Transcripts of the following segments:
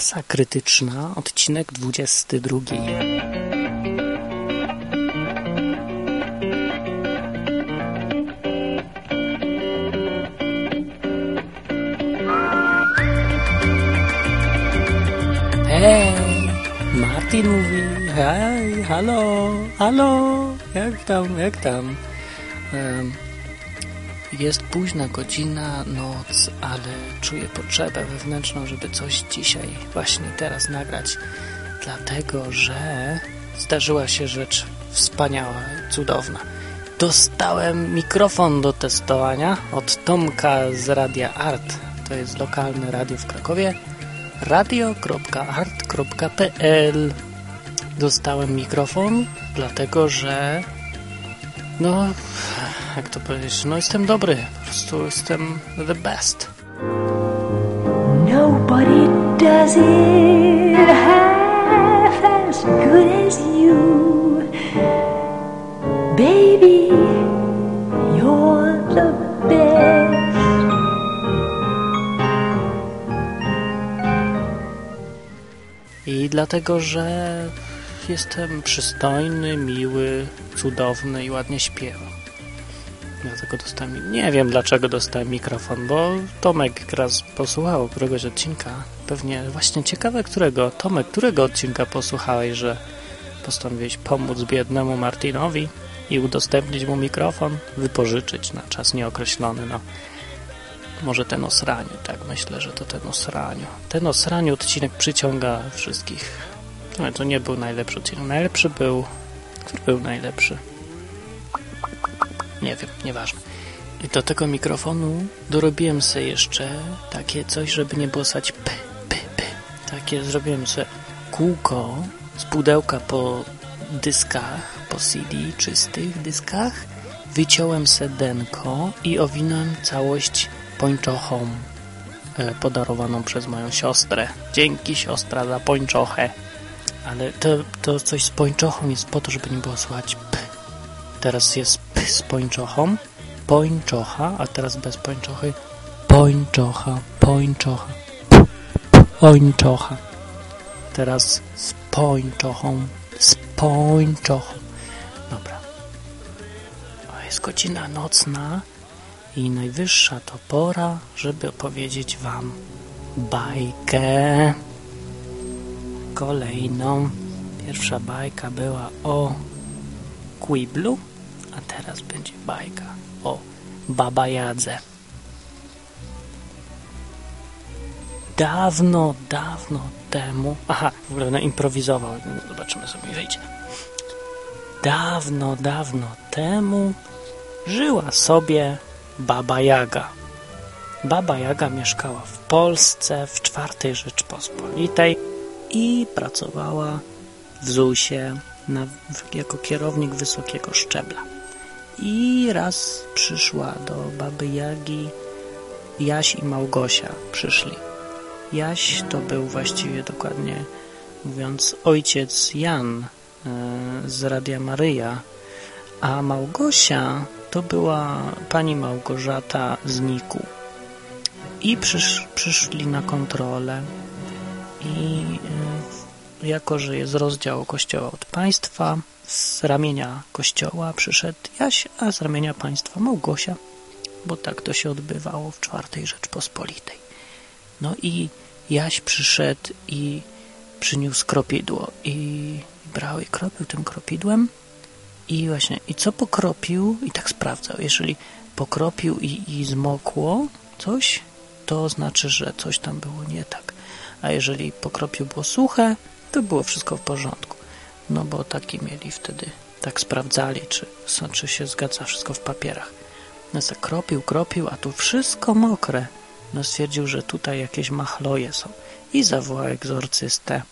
Masa krytyczna, odcinek 22. Hej, Martin mówi, hej, halo, halo, jak tam, jak tam? Um, jest późna godzina, noc, ale czuję potrzebę wewnętrzną, żeby coś dzisiaj, właśnie teraz nagrać, dlatego że zdarzyła się rzecz wspaniała, cudowna. Dostałem mikrofon do testowania od Tomka z Radia Art. To jest lokalne radio w Krakowie. radio.art.pl Dostałem mikrofon, dlatego że no, jak to powiedzieć, no jestem dobry, po prostu jestem the best. Nobody does it half as good as you Baby, you're the best I dlatego, że jestem przystojny, miły, cudowny i ładnie śpiewam. Dlatego dostałem, nie wiem dlaczego dostałem mikrofon, bo Tomek raz posłuchał któregoś odcinka. Pewnie właśnie ciekawe którego. Tomek, którego odcinka posłuchałeś, że postanowiłeś pomóc biednemu Martinowi i udostępnić mu mikrofon, wypożyczyć na czas nieokreślony. No, może ten o sraniu, tak myślę, że to ten o sraniu. Ten o sraniu odcinek przyciąga wszystkich. No, to nie był najlepszy odcinek. Najlepszy był... Który był najlepszy? Nie wiem, nieważne. I do tego mikrofonu dorobiłem sobie jeszcze takie coś, żeby nie było sać p, p, p. Takie zrobiłem sobie kółko z pudełka po dyskach, po CD, czystych dyskach. Wyciąłem sedenko i owinąłem całość pończochą e, podarowaną przez moją siostrę. Dzięki siostra za pończochę. Ale to, to coś z pończochą jest po to, żeby nie było słychać p. Teraz jest z pończochą, pończocha, a teraz bez pończochy pończocha, pończocha, pończocha. Teraz z pończochą, z pończochą. Dobra. O, jest godzina nocna i najwyższa to pora, żeby opowiedzieć wam bajkę kolejną. Pierwsza bajka była o Quiblu, teraz będzie bajka o Baba Jadze. Dawno, dawno temu... Aha, w ogóle będę improwizował. Zobaczymy sobie, wyjdzie. Dawno, dawno temu żyła sobie Baba Jaga. Baba Jaga mieszkała w Polsce w czwartej Rzeczpospolitej i pracowała w ZUS-ie na, jako kierownik wysokiego szczebla. I raz przyszła do Baby Jagi Jaś i Małgosia przyszli. Jaś to był właściwie dokładnie mówiąc ojciec Jan e, z Radia Maryja, a Małgosia to była pani Małgorzata z Niku. I przysz, przyszli na kontrolę i y, jako, że jest rozdział kościoła od państwa, z ramienia kościoła przyszedł Jaś, a z ramienia państwa Małgosia, bo tak to się odbywało w czwartej Rzeczpospolitej. No i Jaś przyszedł i przyniósł kropidło i brał i kropił tym kropidłem. I właśnie, i co pokropił? I tak sprawdzał, jeżeli pokropił i, i zmokło coś, to znaczy, że coś tam było nie tak. A jeżeli pokropił było suche, to było wszystko w porządku. No bo taki mieli wtedy, tak sprawdzali, czy, czy się zgadza wszystko w papierach. No tak kropił, kropił, a tu wszystko mokre. No stwierdził, że tutaj jakieś machloje są i zawołał egzorcystę,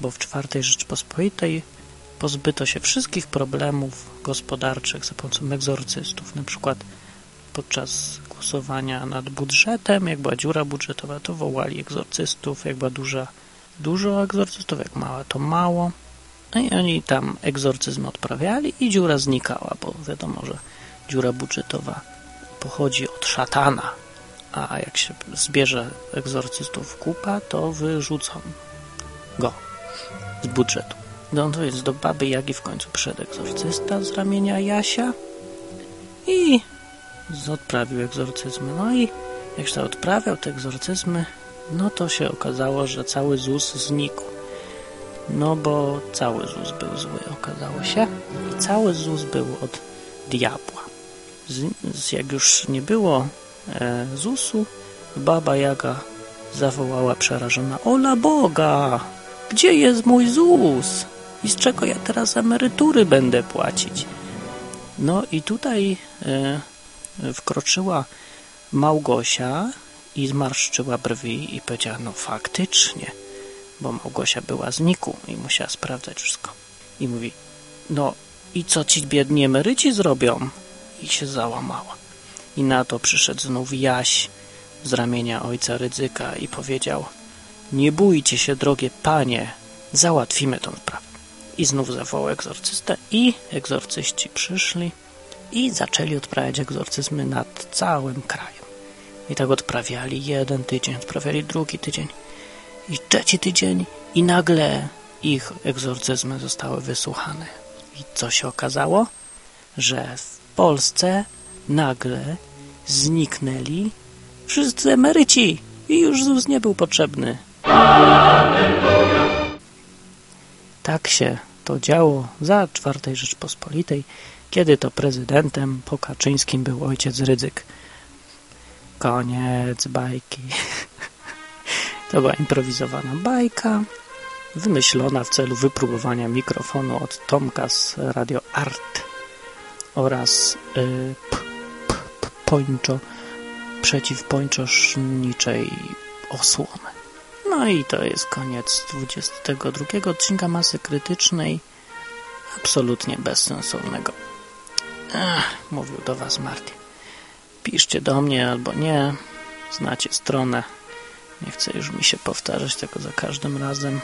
bo w czwartej Rzeczpospolitej pozbyto się wszystkich problemów gospodarczych za pomocą egzorcystów. Na przykład podczas głosowania nad budżetem, jak była dziura budżetowa, to wołali egzorcystów, jak była duża, dużo egzorcystów, jak mała, to mało. No i oni tam egzorcyzm odprawiali i dziura znikała, bo wiadomo, że dziura budżetowa pochodzi od szatana, a jak się zbierze egzorcystów kupa, to wyrzucą go z budżetu. No to jest do baby Jagi w końcu przyszedł egzorcysta z ramienia Jasia i odprawił egzorcyzmy. No i jak się odprawiał te egzorcyzmy, no to się okazało, że cały ZUS znikł. No bo cały ZUS był zły, okazało się. I cały ZUS był od diabła. Z, jak już nie było e, ZUS-u, baba Jaga zawołała przerażona Ola Boga! Gdzie jest mój ZUS? I z czego ja teraz emerytury będę płacić? No i tutaj e, wkroczyła Małgosia i zmarszczyła brwi i powiedziała, no faktycznie, bo Małgosia była z Niku i musiała sprawdzać wszystko. I mówi, no i co ci biedni emeryci zrobią? I się załamała. I na to przyszedł znów Jaś z ramienia ojca Rydzyka i powiedział, nie bójcie się, drogie panie, załatwimy tą sprawę. I znów zawołał egzorcystę i egzorcyści przyszli i zaczęli odprawiać egzorcyzmy nad całym krajem. I tak odprawiali jeden tydzień, odprawiali drugi tydzień i trzeci tydzień i nagle ich egzorcyzmy zostały wysłuchane. I co się okazało? Że w Polsce nagle zniknęli wszyscy emeryci i już ZUS nie był potrzebny. Tak się to działo za czwartej Rzeczpospolitej, kiedy to prezydentem po Kaczyńskim był ojciec Rydzyk. Koniec bajki. To była improwizowana bajka, wymyślona w celu wypróbowania mikrofonu od Tomka z Radio Art oraz y, p, p, p, pończo, przeciwpończoszniczej osłony. No i to jest koniec 22 odcinka Masy Krytycznej, absolutnie bezsensownego. Ech, mówił do Was Martin. Piszcie do mnie albo nie, znacie stronę. Nie chcę już mi się powtarzać tego za każdym razem.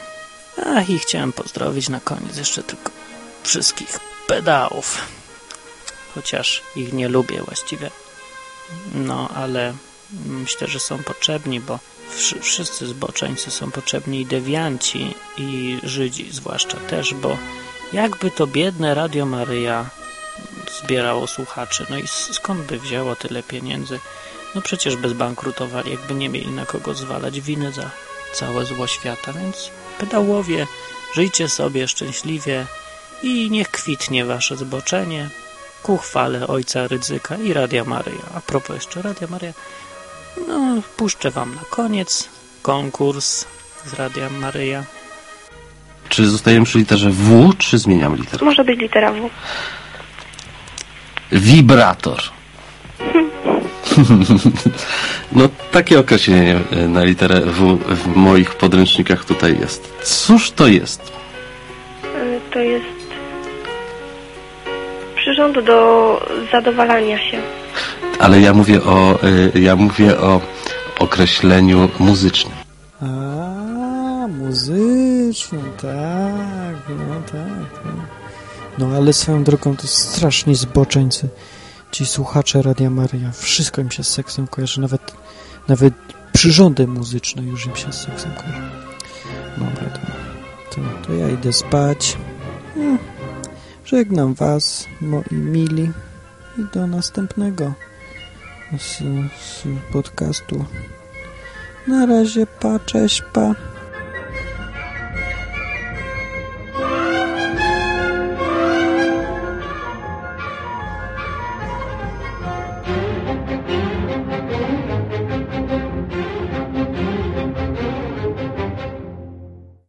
Ach, i chciałem pozdrowić na koniec jeszcze tylko wszystkich pedałów. Chociaż ich nie lubię właściwie. No, ale myślę, że są potrzebni, bo wszyscy zboczeńcy są potrzebni i dewianci, i Żydzi zwłaszcza też, bo jakby to biedne Radio Maryja zbierało słuchaczy, no i skąd by wzięło tyle pieniędzy? No przecież by zbankrutowali, jakby nie mieli na kogo zwalać winy za całe zło świata, więc pedałowie, żyjcie sobie szczęśliwie i niech kwitnie wasze zboczenie ku chwale Ojca Rydzyka i Radia Maryja. A propos jeszcze Radia Maryja, no puszczę wam na koniec konkurs z Radia Maryja. Czy zostajemy przy literze W, czy zmieniam literę? Może być litera W. Wibrator. No, takie określenie na literę W w moich podręcznikach tutaj jest. Cóż to jest? Y, To jest przyrząd do zadowalania się. Ale ja mówię o, y, ja mówię o określeniu muzycznym. A, muzyczną, tak, no tak, tak. No ale swoją drogą to straszni zboczeńcy. Ci słuchacze Radia Maria, wszystko im się z seksem kojarzy, nawet, nawet przyrządy muzyczne już im się z seksem kojarzy. Dobra, to, to ja idę spać. No, żegnam was, moi mili, i do następnego z, z podcastu. Na razie, pa, cześć, pa.